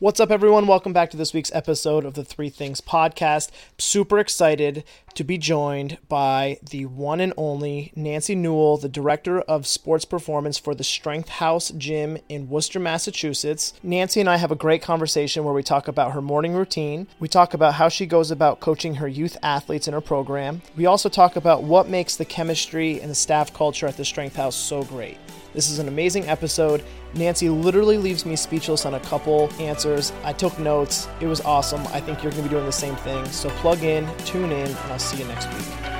What's up, everyone? Welcome back to this week's episode of the Three Things Podcast. Super excited to be joined by the one and only Nancy Newell, the Director of Sports Performance for the Strength House Gym in Worcester, Massachusetts. Nancy and I have a great conversation where we talk about her morning routine. We talk about how she goes about coaching her youth athletes in her program. We also talk about what makes the chemistry and the staff culture at the Strength House so great. This is an amazing episode. Nancy literally leaves me speechless on a couple answers. I took notes. It was awesome. I think you're going to be doing the same thing. So plug in, tune in, and I'll see you next week.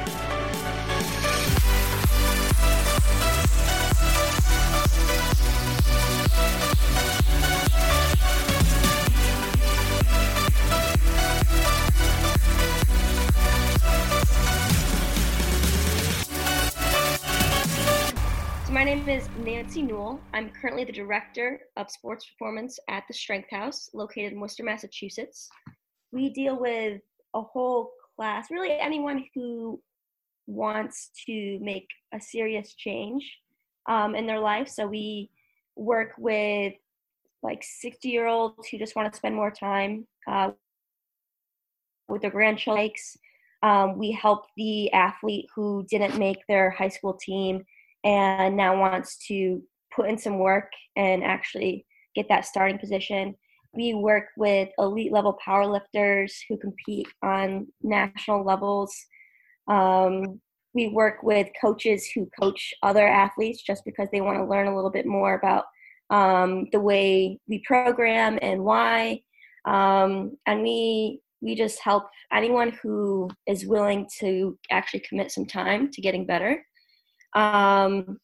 My name is Nancy Newell. I'm currently the Director of Sports Performance at the Strength House, located in Worcester, Massachusetts. We deal with a whole class, really anyone who wants to make a serious change um, in their life. So we work with like 60 year olds who just want to spend more time uh, with their grandchildren. Um, we help the athlete who didn't make their high school team and now wants to put in some work and actually get that starting position. We work with elite level powerlifters who compete on national levels. Um, we work with coaches who coach other athletes just because they want to learn a little bit more about um, the way we program and why. Um, and we we just help anyone who is willing to actually commit some time to getting better. Um,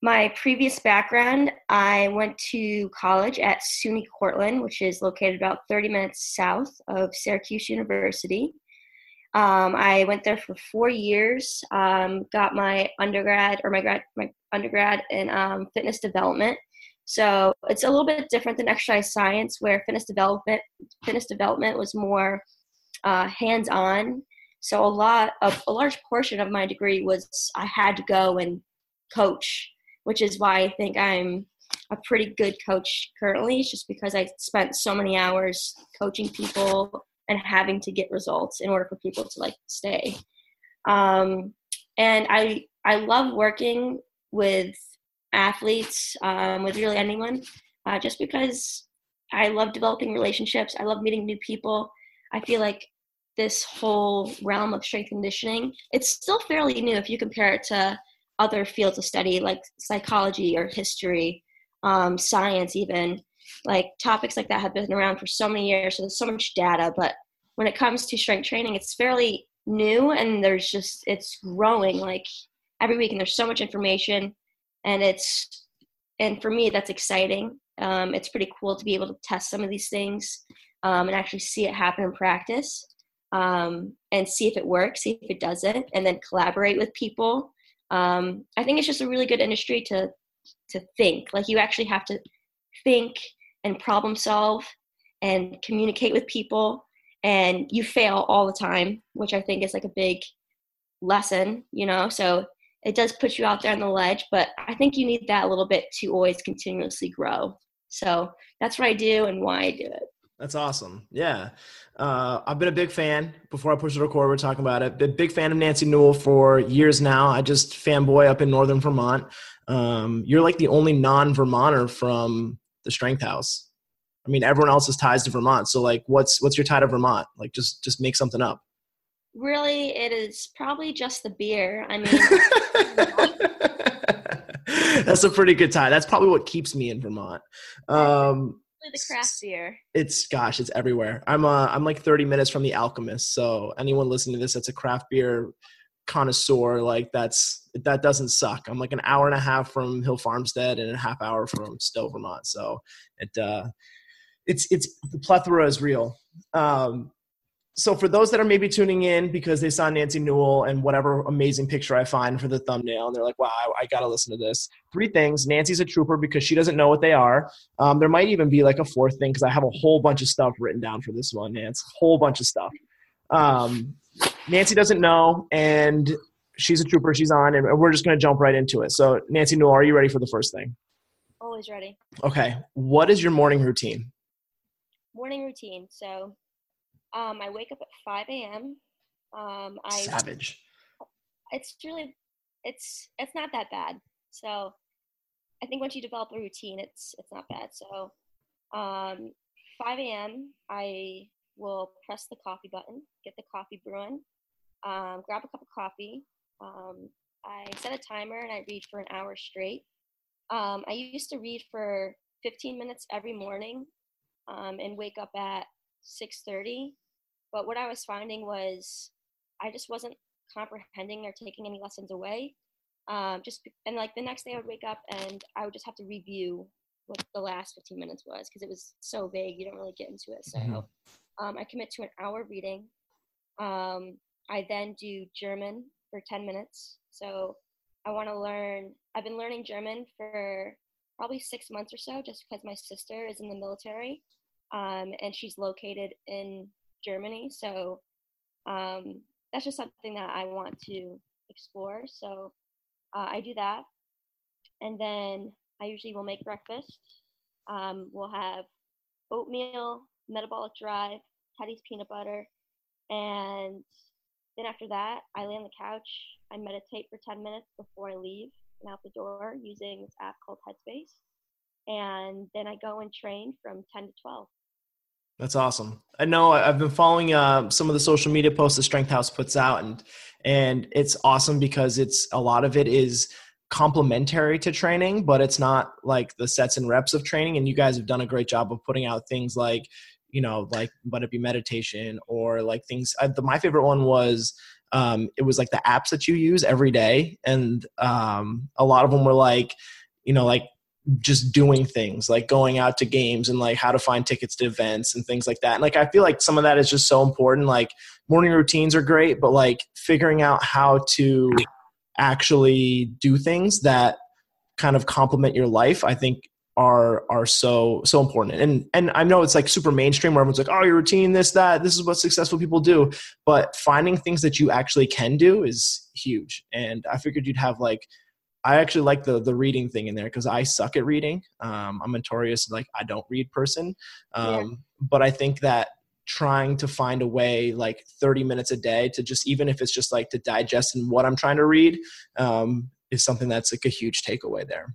my previous background, I went to college at SUNY Cortland, which is located about 30 minutes south of Syracuse University. Um, I went there for four years, um, got my undergrad or my grad my undergrad in um, fitness development. So it's a little bit different than exercise science, where fitness development fitness development was more uh, hands on so a lot of a large portion of my degree was I had to go and coach, which is why I think I'm a pretty good coach currently. It's just because I spent so many hours coaching people and having to get results in order for people to like stay. Um, and I I love working with athletes, um, with really anyone, uh, just because I love developing relationships. I love meeting new people. I feel like this whole realm of strength conditioning, it's still fairly new if you compare it to other fields of study like psychology or history, um, science, even. Like topics like that have been around for so many years, so there's so much data. But when it comes to strength training, it's fairly new and there's just, it's growing like every week, and there's so much information. And it's, and for me, that's exciting. Um, it's pretty cool to be able to test some of these things um, and actually see it happen in practice um, and see if it works, see if it doesn't, and then collaborate with people. Um, I think it's just a really good industry to to think. Like you actually have to think and problem solve and communicate with people, and you fail all the time, which I think is like a big lesson, you know. So it does put you out there on the ledge, but I think you need that a little bit to always continuously grow. So that's what I do and why I do it. That's awesome. Yeah. Uh, I've been a big fan. Before I push the record, we're talking about it. Been big fan of Nancy Newell for years now. I just fanboy up in Northern Vermont. Um, you're like the only non-Vermonter from the Strength House. I mean, everyone else has ties to Vermont. So, like, what's what's your tie to Vermont? Like, just just make something up. Really, it is probably just the beer. I mean. That's a pretty good tie. That's probably what keeps me in Vermont. Um, the craft beer. It's gosh, it's everywhere. I'm uh I'm like 30 minutes from the Alchemist, so anyone listening to this that's a craft beer connoisseur, like that's that doesn't suck. I'm like an hour and a half from Hill Farmstead and a half hour from Stowe, Vermont. So it uh it's it's the plethora is real. Um so for those that are maybe tuning in because they saw Nancy Newell and whatever amazing picture I find for the thumbnail, and they're like, "Wow, I, I got to listen to this." Three things: Nancy's a trooper because she doesn't know what they are. Um, there might even be like a fourth thing because I have a whole bunch of stuff written down for this one, Nancy. Whole bunch of stuff. Um, Nancy doesn't know, and she's a trooper. She's on, and we're just going to jump right into it. So, Nancy Newell, are you ready for the first thing? Always ready. Okay. What is your morning routine? morning routine. So um, I wake up at 5 a.m. Um, I Savage. it's really it's it's not that bad. So I think once you develop a routine, it's it's not bad. So um, 5 a.m. I will press the coffee button, get the coffee brewing, um, grab a cup of coffee. Um, I set a timer and I read for an hour straight. Um, I used to read for 15 minutes every morning um, and wake up at 6:30. But what I was finding was I just wasn't comprehending or taking any lessons away. Um, just and like the next day I would wake up and I would just have to review what the last 15 minutes was because it was so vague you don't really get into it. So mm-hmm. um, I commit to an hour reading. Um, I then do German for 10 minutes. So I want to learn. I've been learning German for probably six months or so, just because my sister is in the military, um, and she's located in Germany. So um, that's just something that I want to explore. So uh, I do that, and then I usually will make breakfast. Um, we'll have oatmeal, metabolic drive, Teddie's peanut butter, and then after that, I lay on the couch. I meditate for 10 minutes before I leave and out the door using this app called Headspace. And then I go and train from 10 to 12. That's awesome. I know I've been following uh, some of the social media posts that Strength House puts out, and and it's awesome because it's a lot of it is complementary to training, but it's not like the sets and reps of training. And you guys have done a great job of putting out things like, you know, like but it be meditation or like things. I, the, my favorite one was um, it was like the apps that you use every day, and um, a lot of them were like, you know, like just doing things like going out to games and like how to find tickets to events and things like that. And like I feel like some of that is just so important. Like morning routines are great, but like figuring out how to actually do things that kind of complement your life, I think are are so so important. And and I know it's like super mainstream where everyone's like, oh, your routine, this, that, this is what successful people do. But finding things that you actually can do is huge. And I figured you'd have like I actually like the the reading thing in there because I suck at reading. Um, I'm notorious like I don't read person, um, yeah. but I think that trying to find a way like 30 minutes a day to just even if it's just like to digest in what I'm trying to read um, is something that's like a huge takeaway there.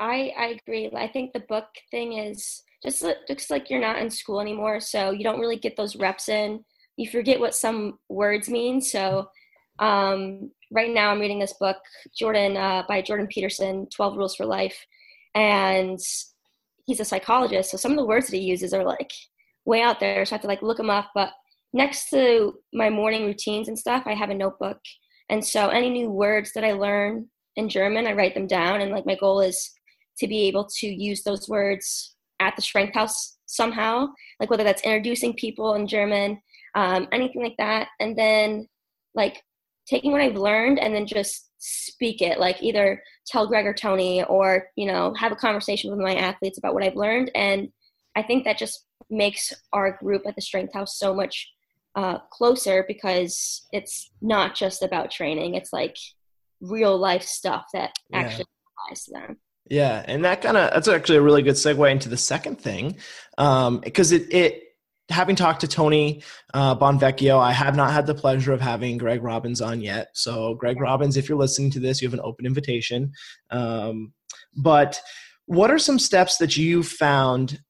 I I agree. I think the book thing is just looks like you're not in school anymore, so you don't really get those reps in. You forget what some words mean, so um, right now I'm reading this book, Jordan uh, by Jordan Peterson, 12 Rules for Life, and he's a psychologist. So some of the words that he uses are like way out there, so I have to like look them up. But next to my morning routines and stuff, I have a notebook, and so any new words that I learn in German, I write them down, and like my goal is to be able to use those words at the Strength House somehow, like whether that's introducing people in German, um, anything like that, and then like taking what I've learned and then just speak it, like either tell Greg or Tony or, you know, have a conversation with my athletes about what I've learned. And I think that just makes our group at the Strength House so much uh, closer because it's not just about training, it's like real life stuff that yeah. actually applies to them. Yeah, and that kind of that's actually a really good segue into the second thing, because um, it it having talked to Tony uh, Bonvecchio, I have not had the pleasure of having Greg Robbins on yet. So, Greg Robbins, if you're listening to this, you have an open invitation. Um, but what are some steps that you found,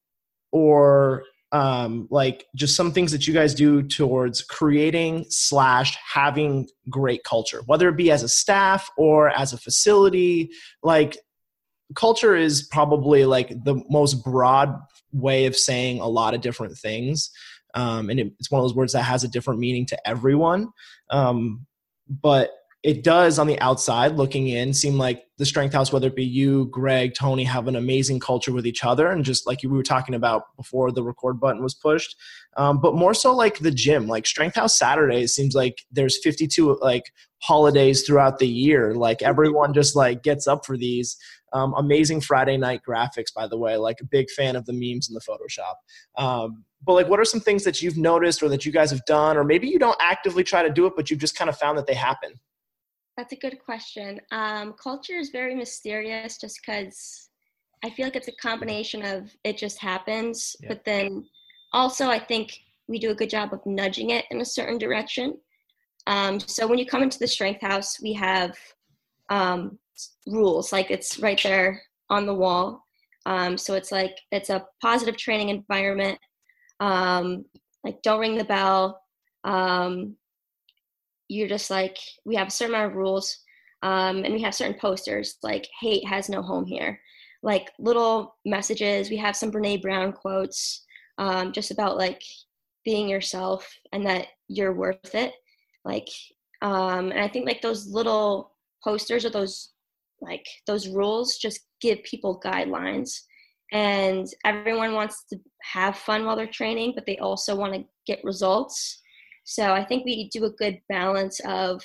or um, like just some things that you guys do towards creating slash having great culture, whether it be as a staff or as a facility? Like, culture is probably like the most broad way of saying a lot of different things. Um, and it, it's one of those words that has a different meaning to everyone. Um, but it does on the outside looking in seem like the strength house whether it be you greg tony have an amazing culture with each other and just like we were talking about before the record button was pushed um, but more so like the gym like strength house saturdays seems like there's 52 like holidays throughout the year like everyone just like gets up for these um, amazing Friday night graphics, by the way. Like a big fan of the memes in the Photoshop. Um, but like, what are some things that you've noticed or that you guys have done, or maybe you don't actively try to do it, but you've just kind of found that they happen? That's a good question. Um, culture is very mysterious, just because I feel like it's a combination of it just happens, yeah. but then also I think we do a good job of nudging it in a certain direction. Um, so when you come into the strength house, we have um, rules, like it's right there on the wall. Um, so it's like it's a positive training environment. Um, like don't ring the bell. Um, you're just like we have a certain amount of rules, um, and we have certain posters like hate has no home here, like little messages. We have some Brene Brown quotes, um, just about like being yourself and that you're worth it. Like, um, and I think like those little posters or those like those rules just give people guidelines. And everyone wants to have fun while they're training but they also want to get results. So i think we do a good balance of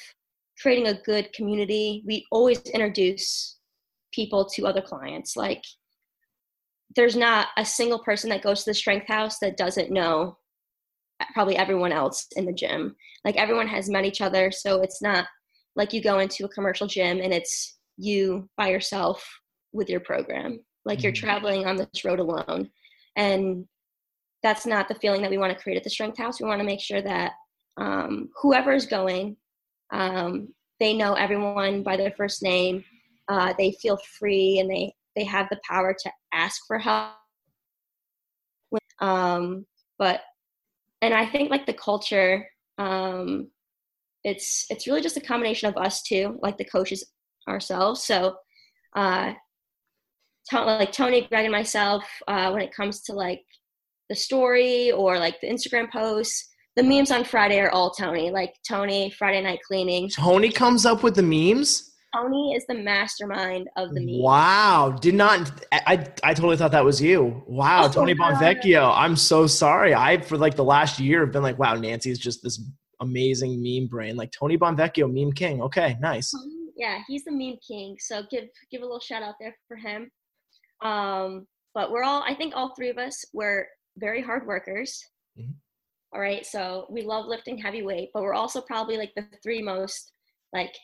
creating a good community. We always introduce people to other clients. Like there's not a single person that goes to the strength house that doesn't know probably everyone else in the gym. Like everyone has met each other so it's not like you go into a commercial gym and it's you by yourself with your program. Like mm-hmm. you're traveling on this road alone. And that's not the feeling that we want to create at the strength house. We want to make sure that um, whoever is going um, they know everyone by their first name. Uh, they feel free and they they have the power to ask for help. Um, but and i think like the culture um, it's it's really just a combination of us too, like the coaches ourselves. So, uh, like Tony, Greg, and myself, uh, when it comes to like the story or like the Instagram posts, the memes on Friday are all Tony. Like Tony, Friday night cleaning. Tony comes up with the memes. Tony is the mastermind of the memes. Wow, did not I? I totally thought that was you. Wow, oh, Tony Bonvecchio. I'm so sorry. I for like the last year have been like, wow, Nancy is just this amazing meme brain, like Tony Bonvecchio, meme king. Okay, nice. Um, yeah, he's the meme king. So give give a little shout out there for him. Um, but we're all, I think, all three of us, we're very hard workers. Mm-hmm. All right, so we love lifting heavy weight, but we're also probably like the three most like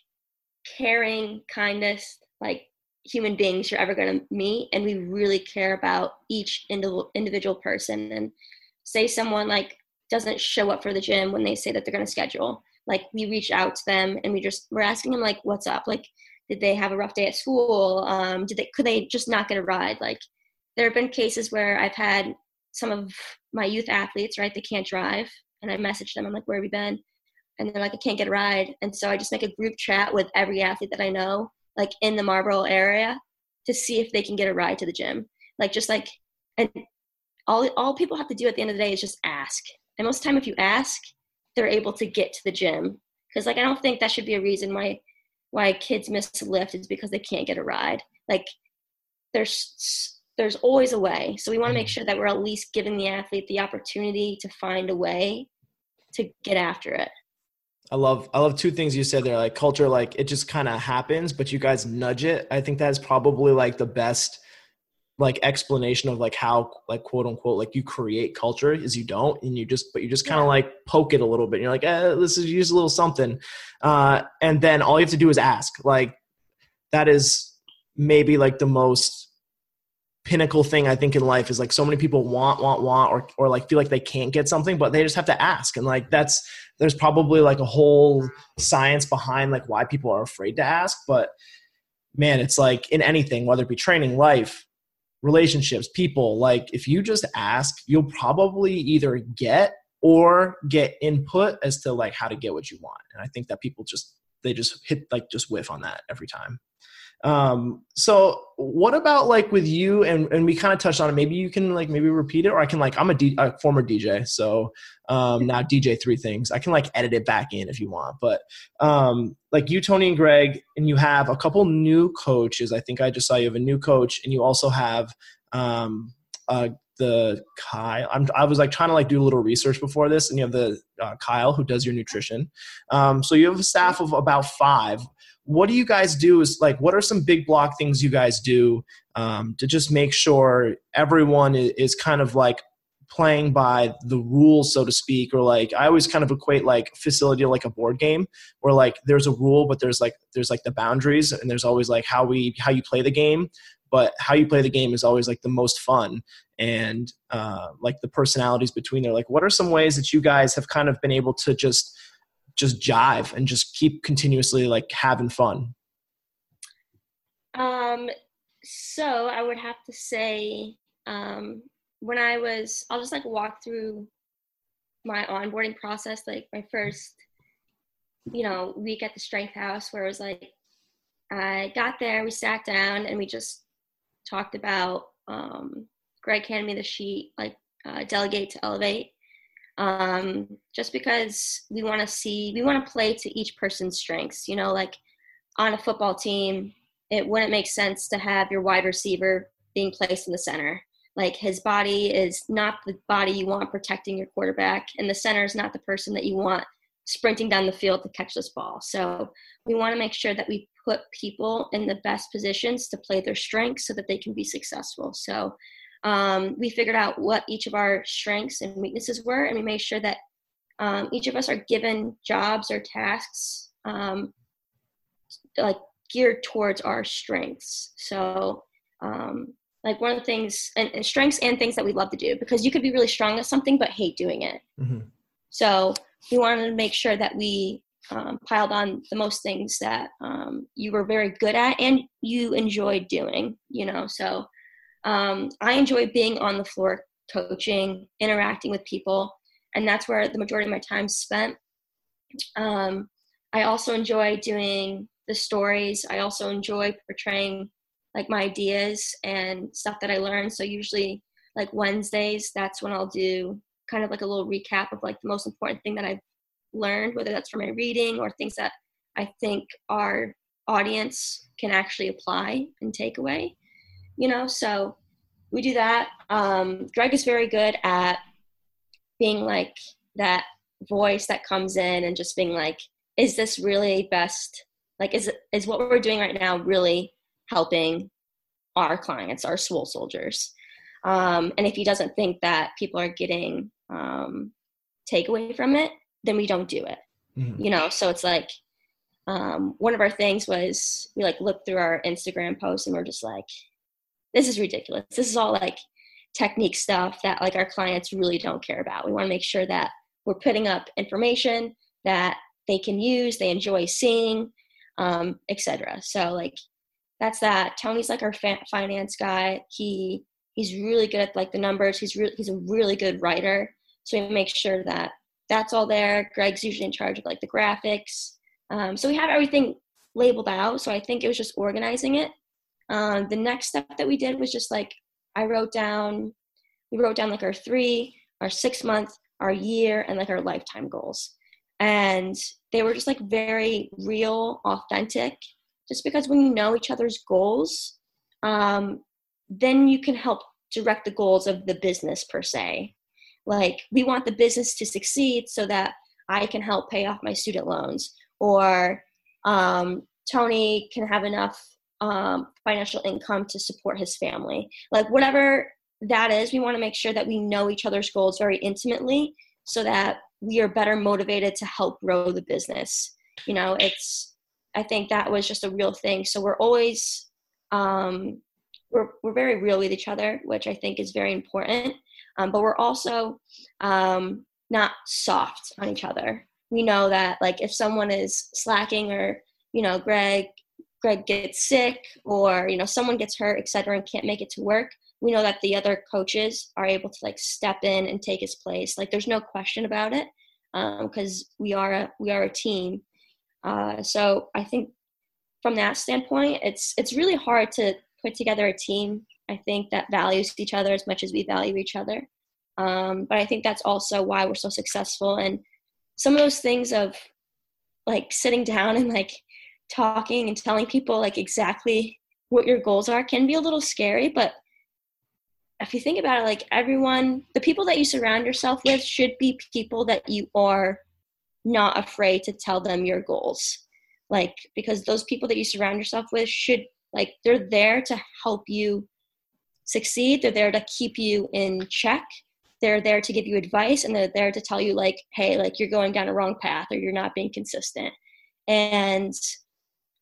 caring, kindest, like human beings you're ever going to meet and we really care about each individual person and say someone like doesn't show up for the gym when they say that they're going to schedule. Like we reach out to them and we just we're asking them like what's up? Like did they have a rough day at school? Um did they could they just not get a ride? Like there have been cases where i've had some of my youth athletes right they can't drive and i message them. I'm like where have you been? And they're like i can't get a ride. And so i just make a group chat with every athlete that i know like in the marlboro area to see if they can get a ride to the gym. Like just like and all all people have to do at the end of the day is just ask and most of the time, if you ask, they're able to get to the gym. Because like I don't think that should be a reason why why kids miss a lift is because they can't get a ride. Like there's there's always a way. So we want to make mm-hmm. sure that we're at least giving the athlete the opportunity to find a way to get after it. I love I love two things you said there like culture like it just kind of happens but you guys nudge it. I think that's probably like the best like explanation of like how like quote unquote like you create culture is you don't and you just but you just kind of yeah. like poke it a little bit and you're like eh, this is use a little something uh, and then all you have to do is ask like that is maybe like the most pinnacle thing I think in life is like so many people want, want, want, or or like feel like they can't get something, but they just have to ask. And like that's there's probably like a whole science behind like why people are afraid to ask. But man, it's like in anything, whether it be training, life, relationships, people, like if you just ask, you'll probably either get or get input as to like how to get what you want. And I think that people just they just hit like just whiff on that every time. Um, so what about like with you and, and we kind of touched on it. Maybe you can like maybe repeat it or I can like, I'm a, D, a former DJ. So, um, now DJ three things, I can like edit it back in if you want, but, um, like you, Tony and Greg, and you have a couple new coaches. I think I just saw you have a new coach and you also have, um, uh, the Kyle. I'm, I was like trying to like do a little research before this, and you have the uh, Kyle who does your nutrition. Um, so you have a staff of about five what do you guys do is like what are some big block things you guys do um, to just make sure everyone is kind of like playing by the rules so to speak? Or like i always kind of equate like facility like a board game where like there's a rule but there's like there's like the boundaries and there's always like how we how you play the game. But how you play the game is always like the most fun. And uh, like the personalities between there. Like what are some ways that you guys have kind of been able to just just jive and just keep continuously like having fun. Um so i would have to say um when i was i'll just like walk through my onboarding process like my first you know week at the strength house where it was like i got there we sat down and we just talked about um, greg handed me the sheet like uh, delegate to elevate um, just because we want to see we want to play to each person's strengths you know like on a football team it wouldn't make sense to have your wide receiver being placed in the center. Like his body is not the body you want protecting your quarterback and the center is not the person that you want sprinting down the field to catch this ball. So we want to make sure that we put people in the best positions to play their strengths so that they can be successful. So um, we figured out what each of our strengths and weaknesses were, and we made sure that um, each of us are given jobs or tasks um, like geared towards our strengths. So, um, like one of the things, and, and, strengths and things that we love to do, because you could be really strong at something but hate doing it. Mm-hmm. So, we wanted to make sure that we um, piled on the most things that um, you were very good at and you enjoyed doing, you know. So, um, I enjoy being on the floor, coaching, interacting with people, and that's where the majority of my time is spent. Um, I also enjoy doing the stories. I also enjoy portraying like my ideas and stuff that I learned. So usually, like Wednesdays, that's when I'll do kind of like a little recap of like the most important thing that I've learned, whether that's from my reading or things that I think our audience can actually apply and take away you know so we do that. Um, greg is very good at being like that voice that comes in and just being like is this really best like is is what we're doing right now really helping our clients our SWOL soldiers? Um, and if he doesn't think that people are getting um, takeaway from it then we don't do it. Mm-hmm. you know so it's like um, one of our things was we like looked through our instagram posts and we're just like this is ridiculous. This is all like technique stuff that like our clients really don't care about. We want to make sure that we're putting up information that they can use, they enjoy seeing, um, etc. So like that's that. Tony's like our fa- finance guy. He he's really good at like the numbers. He's really he's a really good writer. So we make sure that that's all there. Greg's usually in charge of like the graphics. Um, so we have everything labeled out. So I think it was just organizing it um, the next step that we did was just like I wrote down, we wrote down like our three, our six month, our year, and like our lifetime goals. And they were just like very real, authentic, just because when you know each other's goals, um, then you can help direct the goals of the business per se. Like, we want the business to succeed so that I can help pay off my student loans, or um, Tony can have enough um, financial income to support his family. Like whatever that is, we want to make sure that we know each other's goals very intimately so that we are better motivated to help grow the business. You know, it's I think that was just a real thing. So we're always um, we're we're very real with each other, which I think is very important. Um, but we're also um, not soft on each other. We know that like if someone is slacking or you know Greg Greg gets sick or you know someone gets hurt, etc., and can't make it to work, we know that the other coaches are able to like step in and take his place. Like there's no question about it because um, we are a we are a team. Uh, so I think from that standpoint, it's it's really hard to put together a team. I think that values each other as much as we value each other. Um, but I think that's also why we're so successful. And some of those things of like sitting down and like talking and telling people like exactly what your goals are can be a little scary but if you think about it like everyone the people that you surround yourself with should be people that you are not afraid to tell them your goals. Like because those people that you surround yourself with should like they're there to help you succeed. They're there to keep you in check. They're there to give you advice and they're there to tell you like hey like you're going down a wrong path or you're not being consistent. And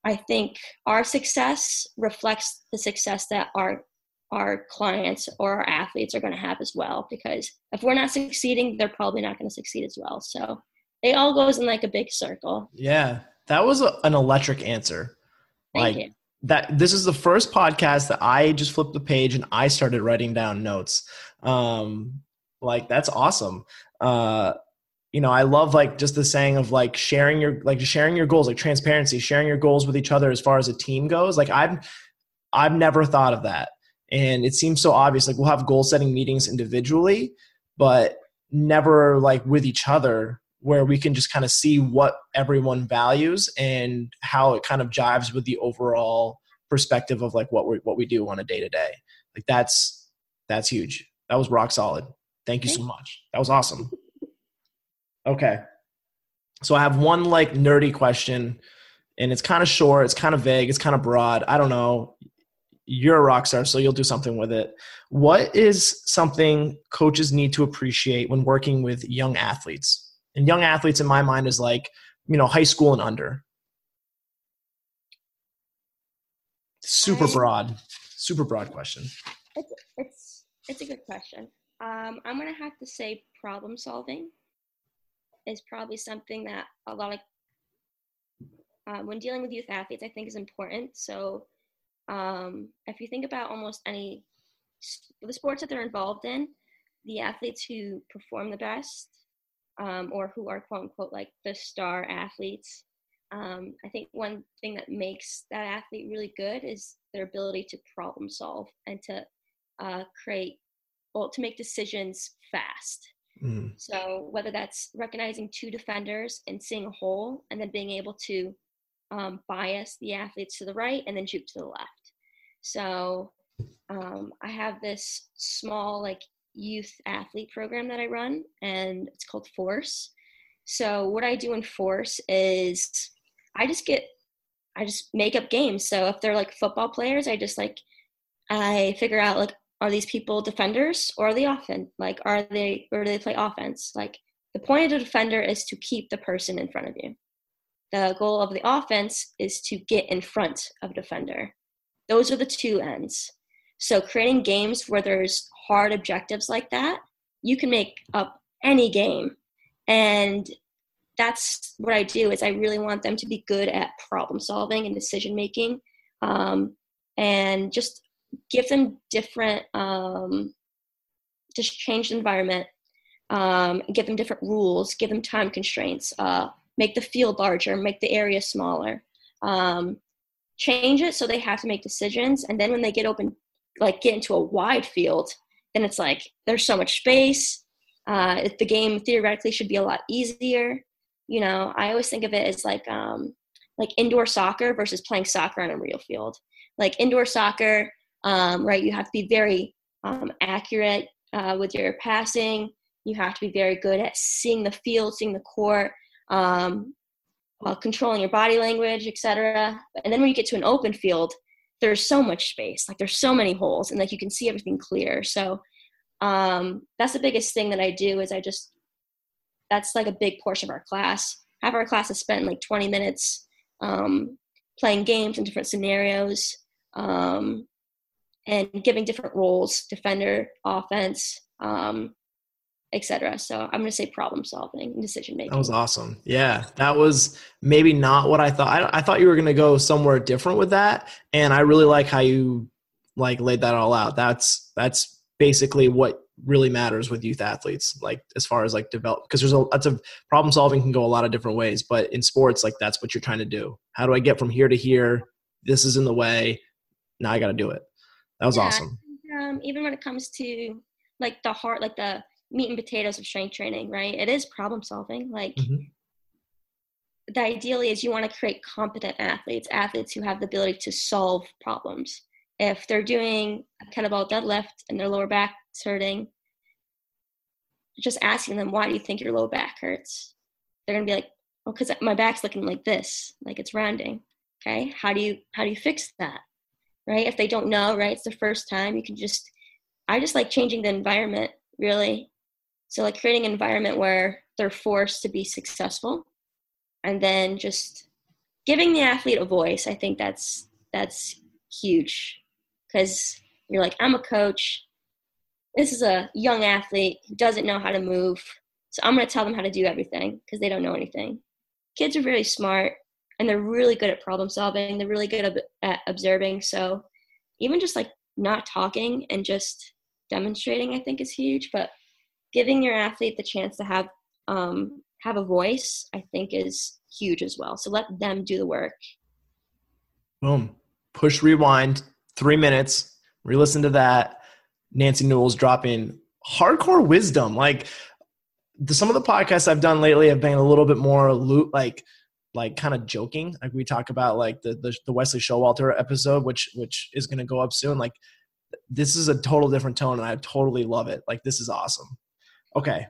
I think our success reflects the success that our our clients or our athletes are going to have as well because if we're not succeeding they're probably not going to succeed as well. So it all goes in like a big circle. Yeah that was a, an electric answer. Thank like you. that this is the first podcast that i just flipped the page and i started writing down notes. Um like that's awesome. Uh you know i love like just the saying of like sharing your like sharing your goals like transparency sharing your goals with each other as far as a team goes. Like i've i've never thought of that. And it seems so obvious like we'll have goal setting meetings individually but never like with each other where we can just kind of see what everyone values and how it kind of jives with the overall perspective of like what we what we do on a day to day like that's that's huge. That was rock solid. Thank you so much. That was awesome okay so i have one like nerdy question and it's kind of short it's kind of vague it's kind of broad i don't know you're a rock star, so you'll do something with it. What is something coaches need to appreciate when working with young athletes? And young athletes, in my mind, is like, you know, high school and under. Super broad, super broad question. It's it's it's a good question. Um, I'm gonna have to say problem solving is probably something that a lot of uh, when dealing with youth athletes, I think is important. So um, if you think about almost any the sports that they're involved in, the athletes who perform the best um, or who are quote unquote like the star athletes, um, I think one thing that makes that athlete really good is their ability to problem solve and to uh, create, well, to make decisions fast. Mm. So whether that's recognizing two defenders and seeing a hole and then being able to um, bias the athletes to the right and then shoot to the left. So um, I have this small like youth athlete program that I run, and it's called Force. So what I do in Force is I just get I just make up games. So if they're like football players, I just like I figure out like are these people defenders or are they often like are they or do they play offense? Like the point of the defender is to keep the person in front of you. The goal of the offense is to get in front of a defender. Those are the two ends. So creating games where there's hard objectives like that, you can make up any game. And that's what I do is I really want them to be good at problem solving and decision making. Um, and just give them different um, just change the environment um, give them different rules give them time constraints uh, make the field larger make the area smaller um, change it so they have to make decisions. And then when they get open like get into a wide field then it's like there's so much space uh, the game theoretically should be a lot easier. You know i always think of it as like um, like indoor soccer versus playing soccer on a real field. Like indoor soccer um, right you have to be very um, accurate uh, with your passing you have to be very good at seeing the field seeing the court um, uh, controlling your body language, etc. And then when you get to an open field, there's so much space. Like there's so many holes, and like you can see everything clear. So um, that's the biggest thing that I do is I just that's like a big portion of our class. Half our class is spent like 20 minutes um, playing games in different scenarios um, and giving different roles: defender, offense, um, etc. So I'm going to say problem solving and decision making. That was awesome. Yeah, that was maybe not what I thought. I, I thought you were going to go somewhere different with that, and I really like how you like laid that all out. That's that's basically what really matters with youth athletes like as far as like develop because there's a lots of problem solving can go a lot of different ways but in sports like that's what you're trying to do how do i get from here to here this is in the way now i got to do it that was yeah, awesome um, even when it comes to like the heart like the meat and potatoes of strength training, right? It is problem solving. Like mm-hmm. the ideally is you want to create competent athletes, athletes who have the ability to solve problems. If they're doing a kettlebell deadlift and their lower back is hurting, just asking them, why do you think your low back hurts? They're gonna be like, well, because my back's looking like this, like it's rounding. Okay, how do you how do you fix that? Right? If they don't know, right, it's the first time. You can just, I just like changing the environment really so like creating an environment where they're forced to be successful and then just giving the athlete a voice, I think that's that's huge because you're like, I'm a coach. This is a young athlete who doesn't know how to move. So I'm going to tell them how to do everything because they don't know anything. Kids are very smart and they're really good at problem solving. They're really good at observing. So even just like not talking and just demonstrating, I think is huge. But giving your athlete the chance to have um, have a voice, I think is huge as well. So let them do the work. Boom. Push rewind, three minutes, re listen to that. Nancy Newell's dropping hardcore wisdom. Like the, some of the podcasts I've done lately have been a little bit more like like kind of joking. Like we talk about like the the, the Wesley Showalter episode, which which is going to go up soon. Like this is a total different tone, and I totally love it. Like this is awesome. Okay,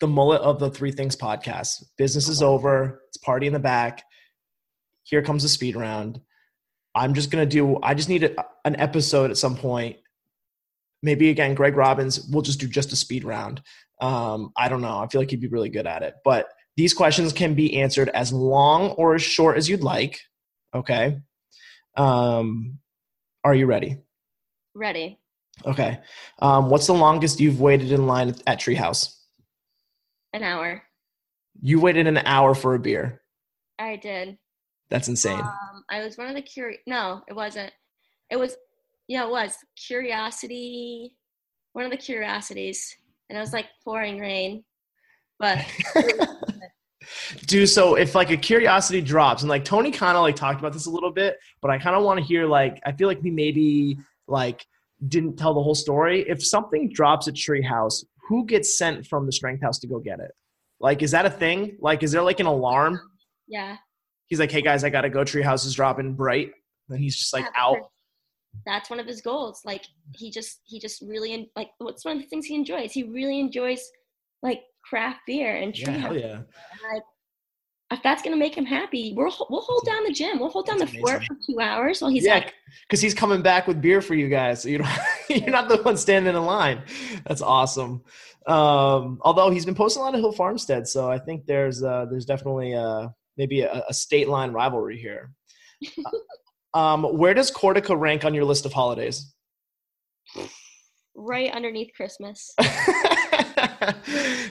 the mullet of the Three Things podcast. Business is over. It's party in the back. Here comes the speed round. I'm just gonna do. I just need a, an episode at some point. Maybe again, Greg Robbins. We'll just do just a speed round. Um, I don't know. I feel like he'd be really good at it. But these questions can be answered as long or as short as you'd like. Okay. Um, are you ready? Ready. Okay. Um, what's the longest you've waited in line at Treehouse? An hour. You waited an hour for a beer. I did. That's insane. Um, I was one of the curi. No, it wasn't. It was. Yeah, it was curiosity. One of the curiosities, and it was like pouring rain, but. Dude, so if like a curiosity drops, and like Tony kind of like talked about this a little bit, but I kind of want to hear like I feel like we maybe like didn't tell the whole story. If something drops at Treehouse, who gets sent from the strength house to go get it? Like, is that a thing? Like, is there like an alarm? Yeah. He's like, hey guys, I gotta go. Treehouse is dropping bright. And he's just like yeah, out. That's one of his goals. Like he just he just really like what's one of the things he enjoys. He really enjoys like craft beer and. Yeah, yeah. Like if that's gonna make him happy, we'll we'll hold down the gym. We'll hold down that's the amazing. fort for two hours while he's yeah, because he's coming back with beer for you guys. So you don't, you're not the one standing in line. That's awesome. Um, although he's been posting a lot of Hill Farmstead, so I think there's uh, there's definitely uh, maybe a, a, state line rivalry here. um, where does Cortaca rank on your list of holidays? Right underneath Christmas.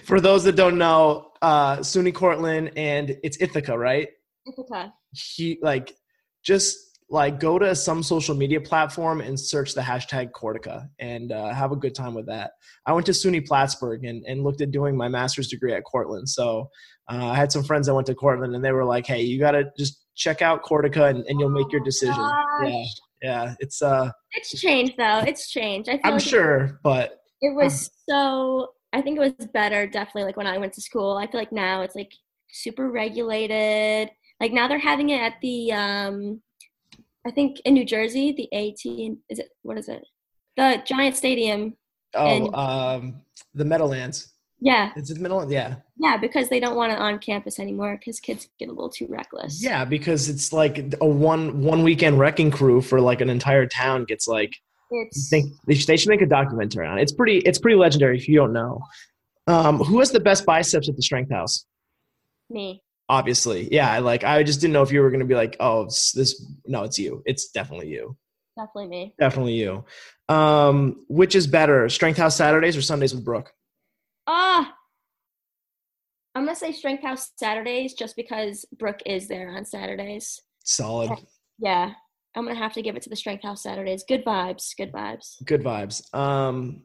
For those that don't know, uh, SUNY Cortland and it's Ithaca, right? Ithaca. He like just like go to some social media platform and search the hashtag Cortaca and uh, have a good time with that. I went to SUNY Plattsburgh and, and looked at doing my master's degree at Cortland. So uh, I had some friends that went to Cortland and they were like, "Hey, you got to just check out Cortaca and, and you'll make your decision." Oh, yeah, yeah, it's uh, it's changed though. It's changed. I am like sure, it, but it was so I think it was better definitely like when I went to school. I feel like now it's like super regulated. Like now they're having it at the um I think in New Jersey, the AT is it what is it? The Giant Stadium. Oh, um the Meadowlands. Yeah. It's the middle yeah. Yeah, because they don't want it on campus anymore because kids get a little too reckless. Yeah, because it's like a one one weekend wrecking crew for like an entire town gets like it's they should, they should make a documentary on it. It's pretty it's pretty legendary if you don't know. Um, who has the best biceps at the Strength House? Me. Obviously, yeah. Like. I just didn't know if you were going to be like, oh, this. No, it's you. It's definitely you. Definitely me. Definitely you. Um, which is better, Strength House Saturdays or Sundays with Brooke? Ah, uh, I'm gonna say Strength House Saturdays just because Brooke is there on Saturdays. Solid. Yeah. I'm gonna have to give it to the Strength House Saturdays. Good vibes. Good vibes. Good vibes. Um,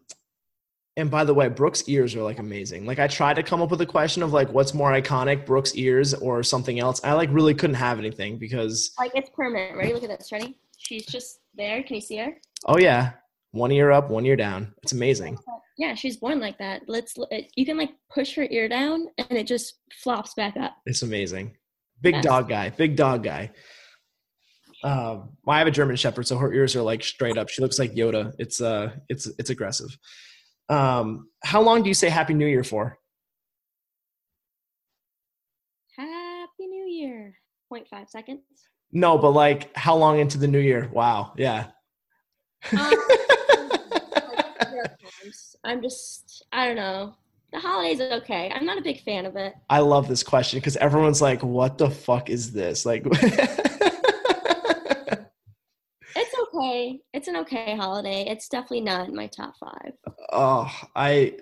and by the way, Brooks' ears are like amazing. Like I tried to come up with a question of like what's more iconic, Brooks' ears or something else. I like really couldn't have anything because like it's permanent. Ready? Look at this. Ready? She's just there. Can you see her? Oh yeah, one ear up, one ear down. It's amazing. Yeah, she's born like that. Let's. You can like push her ear down, and it just flops back up. It's amazing. Big yes. dog guy. Big dog guy. Um, I have a German Shepherd, so her ears are like straight up. She looks like Yoda. It's uh, it's it's aggressive. Um, how long do you say Happy New Year for? Happy New Year. 0.5 seconds. No, but like how long into the new year? Wow. Yeah. Um, I'm just I don't know. the holidays are okay. I'm not a big fan of it. I love this question because everyone's like, "What the fuck is this?" Like, It's okay. It's an okay holiday. It's definitely not in my top five. oh, I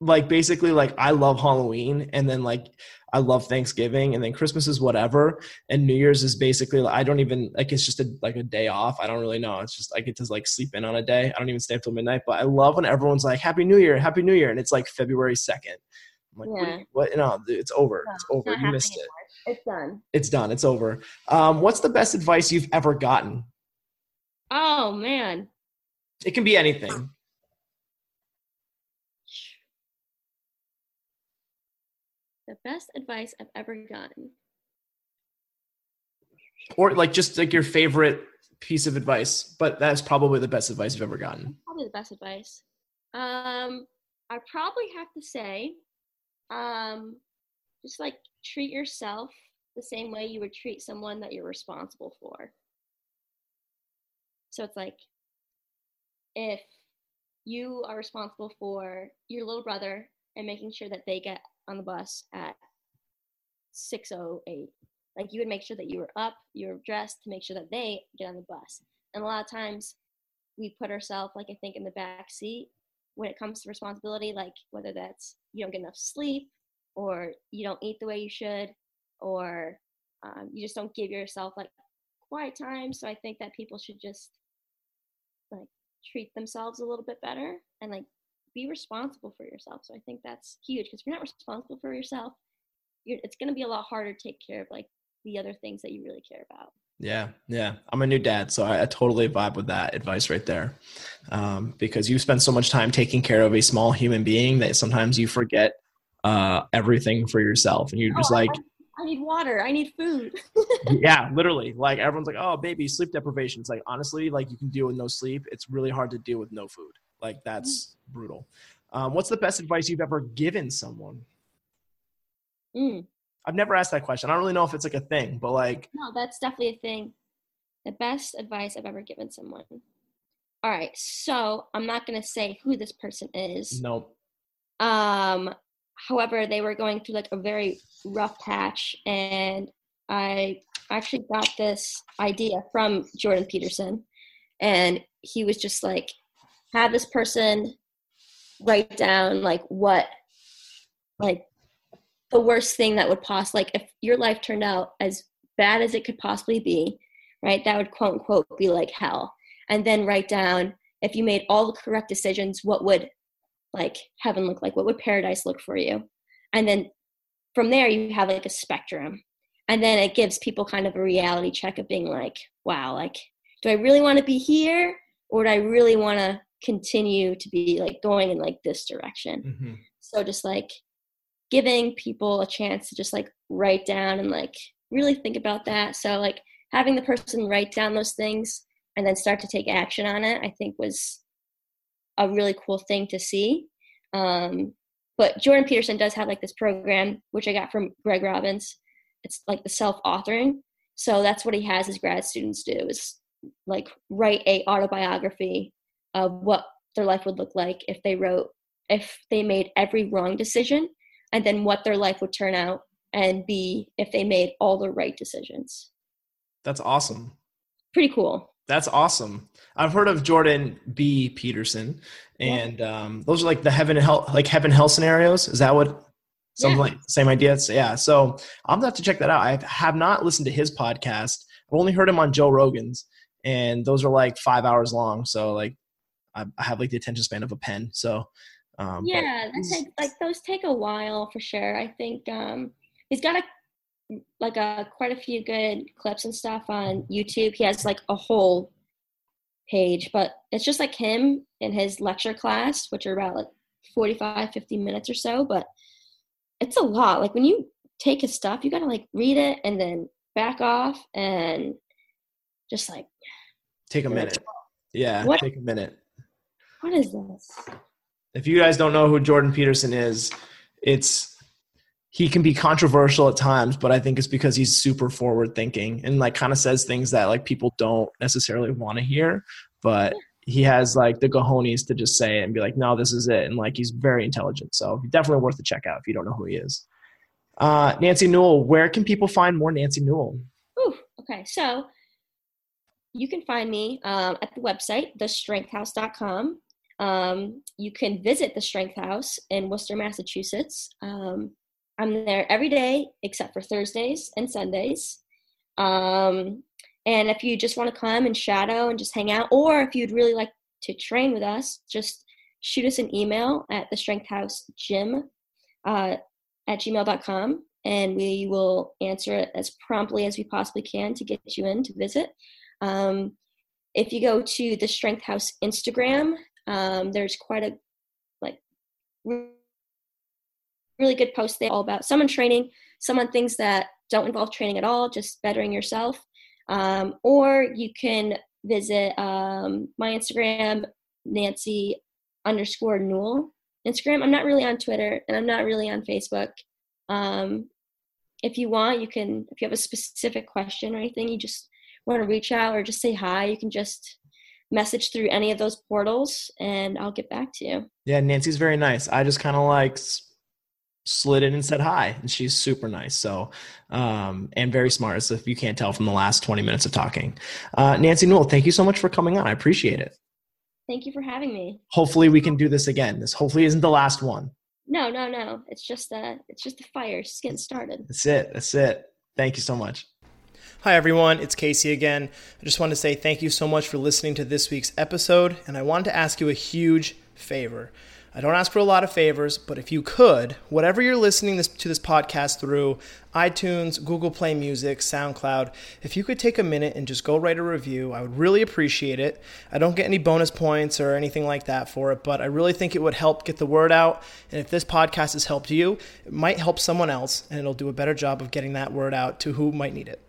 like basically like I love Halloween and then like I love Thanksgiving and then Christmas is whatever and New Year's is basically like I don't even like it's just a like a day off. I don't really know. It's just I get to like sleep in on a day. I don't even stay up till midnight. But I love when everyone's like Happy New Year, Happy New Year, and it's like February second. I'm like, what, Yeah. what? No, it's over. No, it's it's over. not You missed happening it. It's done. It's done. It's over. Um, what's the best advice you've ever gotten? Oh man. It can be anything. The best advice I've ever gotten. Or like just like your favorite piece of advice, but that's probably the best advice you've ever gotten. Probably the best advice. Um, I probably have to say, um, just like treat yourself the same way you would treat someone that you're responsible for. So it's like if you are responsible for your little brother and making sure that they get on the bus at 608 like you would make sure that you were up you were dressed to make sure that they get on the bus. And a lot of times we put ourselves like i think in the back seat when it comes to responsibility like whether that's you don't get enough sleep or you don't eat the way you should or um, you just don't give yourself like quiet time. So i think that people should just like treat themselves a little bit better and like be responsible for yourself so i think that's huge because if you're not responsible for yourself you're, it's going to be a lot harder to take care of like the other things that you really care about Yeah, yeah. I'm a new dad, so I, I totally vibe with that advice right there. Um, because you spend so much time taking care of a small human being that sometimes you forget uh, everything for yourself, and you're just Oh, like, i need water i need food yeah, literally. Like everyone's like, oh, baby, sleep deprivation. It's like honestly, like you can deal with no sleep. It's really hard to deal with no food. Like that's brutal. Um, what's the best advice you've ever given someone? Mm. I've never asked that question. I don't really know if it's like a thing, but like, No, that's definitely a thing. The best advice I've ever given someone. All right, so I'm not gonna say who this person is. nope. Um, however, they were going through like a very rough patch, and I actually got this idea from Jordan Peterson, and he was just like, have this person write down like what, like the worst thing that would possibly like if your life turned out as bad as it could possibly be, right? That would quote unquote be like hell, and then write down if you made all the correct decisions, what would like heaven look like? What would paradise look for you? And then from there, you have like a spectrum. And then it gives people kind of a reality check of being like, wow, like, do I really want to be here? Or do I really want to continue to be like going in like this direction? hmm So just like giving people a chance to just like write down and like really think about that. So like having the person write down those things and then start to take action on it, I think was a really cool thing to see. Um, but Jordan Peterson does have like this program, which I got from Greg Robbins. It's like the self-authoring. So that's what he has his grad students do is like write a autobiography of what their life would look like if they wrote if they made every wrong decision and then what their life would turn out and be if they made all the right decisions. That's awesome. Pretty cool. That's awesome. I've heard of Jordan B. Peterson, Yeah. and um, those are like the heaven and hell, like heaven hell scenarios. Is that what? Something Yeah. like same idea. So, yeah. So I'm gonna have to check that out. I have not listened to his podcast. I've only heard him on Joe Rogan's, and those are like five hours long. So like, I, I have like the attention span of a pen. So um, yeah, he's- take, like those take a while for sure. I think um, he's got a like a quite a few good clips and stuff on YouTube. He has like a whole page, but it's just like him in his lecture class, which are about like 45, 50 minutes or so. But it's a lot. Like when you take his stuff, you gotta like read it and then back off and just like, take a You're like, minute. Yeah, What? take a minute. what is this? if you guys don't know who Jordan Peterson is, it's he can be controversial at times, but I think it's because he's super forward thinking and like kind of says things that like people don't necessarily want to hear, but he has like the cojones to just say it and be like, no, this is it. And like he's very intelligent. So definitely worth the check out if you don't know who he is. Uh, Nancy Newell, where can people find more Nancy Newell? Ooh, okay. So you can find me um, at the website, thestrengthhouse.com. Um, you can visit the Strength House in Worcester, Massachusetts. Um, I'm there every day except for Thursdays and Sundays. Um, and if you just want to come and shadow and just hang out, or if you'd really like to train with us, just shoot us an email at the Strength House Gym uh, at gmail.com and we will answer it as promptly as we possibly can to get you in to visit. Um, if you go to the Strength House Instagram, um, there's quite a like really good post there all about someone training, some on things that don't involve training at all, just bettering yourself. Um, or you can visit um, my Instagram, Nancy underscore Newell Instagram. I'm not really on Twitter and I'm not really on Facebook. Um, if you want, you can, if you have a specific question or anything, you just want to reach out or just say hi, you can just message through any of those portals and I'll get back to you. Yeah, Nancy's very nice. I just kind of like slid in and said hi and she's super nice. So um, and very smart as if you can't tell from the last 20 minutes of talking. Uh, nancy newell thank you so much for coming on. I appreciate it. Thank you for having me. Hopefully we can do this again. This hopefully isn't the last one. No no no. It's just uh it's just the fire. Just getting started. That's it. That's it. Thank you so much. Hi, everyone. It's Casey again. I just want to say thank you so much for listening to this week's episode, and I wanted to ask you a huge favor. I don't ask for a lot of favors, but if you could, whatever you're listening this, to this podcast through iTunes, Google Play Music, SoundCloud, if you could take a minute and just go write a review, I would really appreciate it. I don't get any bonus points or anything like that for it, but I really think it would help get the word out. And if this podcast has helped you, it might help someone else, and it'll do a better job of getting that word out to who might need it.